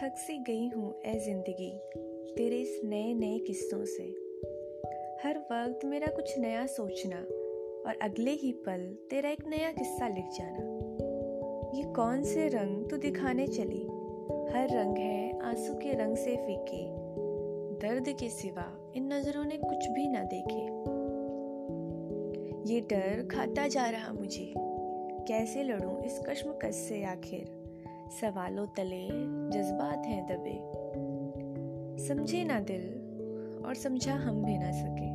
सी गई हूँ ए ज़िंदगी, तेरे इस नए नए किस्सों से। हर वक्त मेरा कुछ नया सोचना और अगले ही पल तेरा एक नया किस्सा लिख जाना। ये कौन से रंग तू दिखाने चली? हर रंग है आँसू के रंग से फीके। दर्द के सिवा इन नज़रों ने कुछ भी ना देखे। ये डर खाता जा रहा मुझे। कैसे लड़ूं इस कश्मकश से आखिर? सवालों तले जज्बात हैं दबे। समझे ना दिल और समझा हम भी ना सके।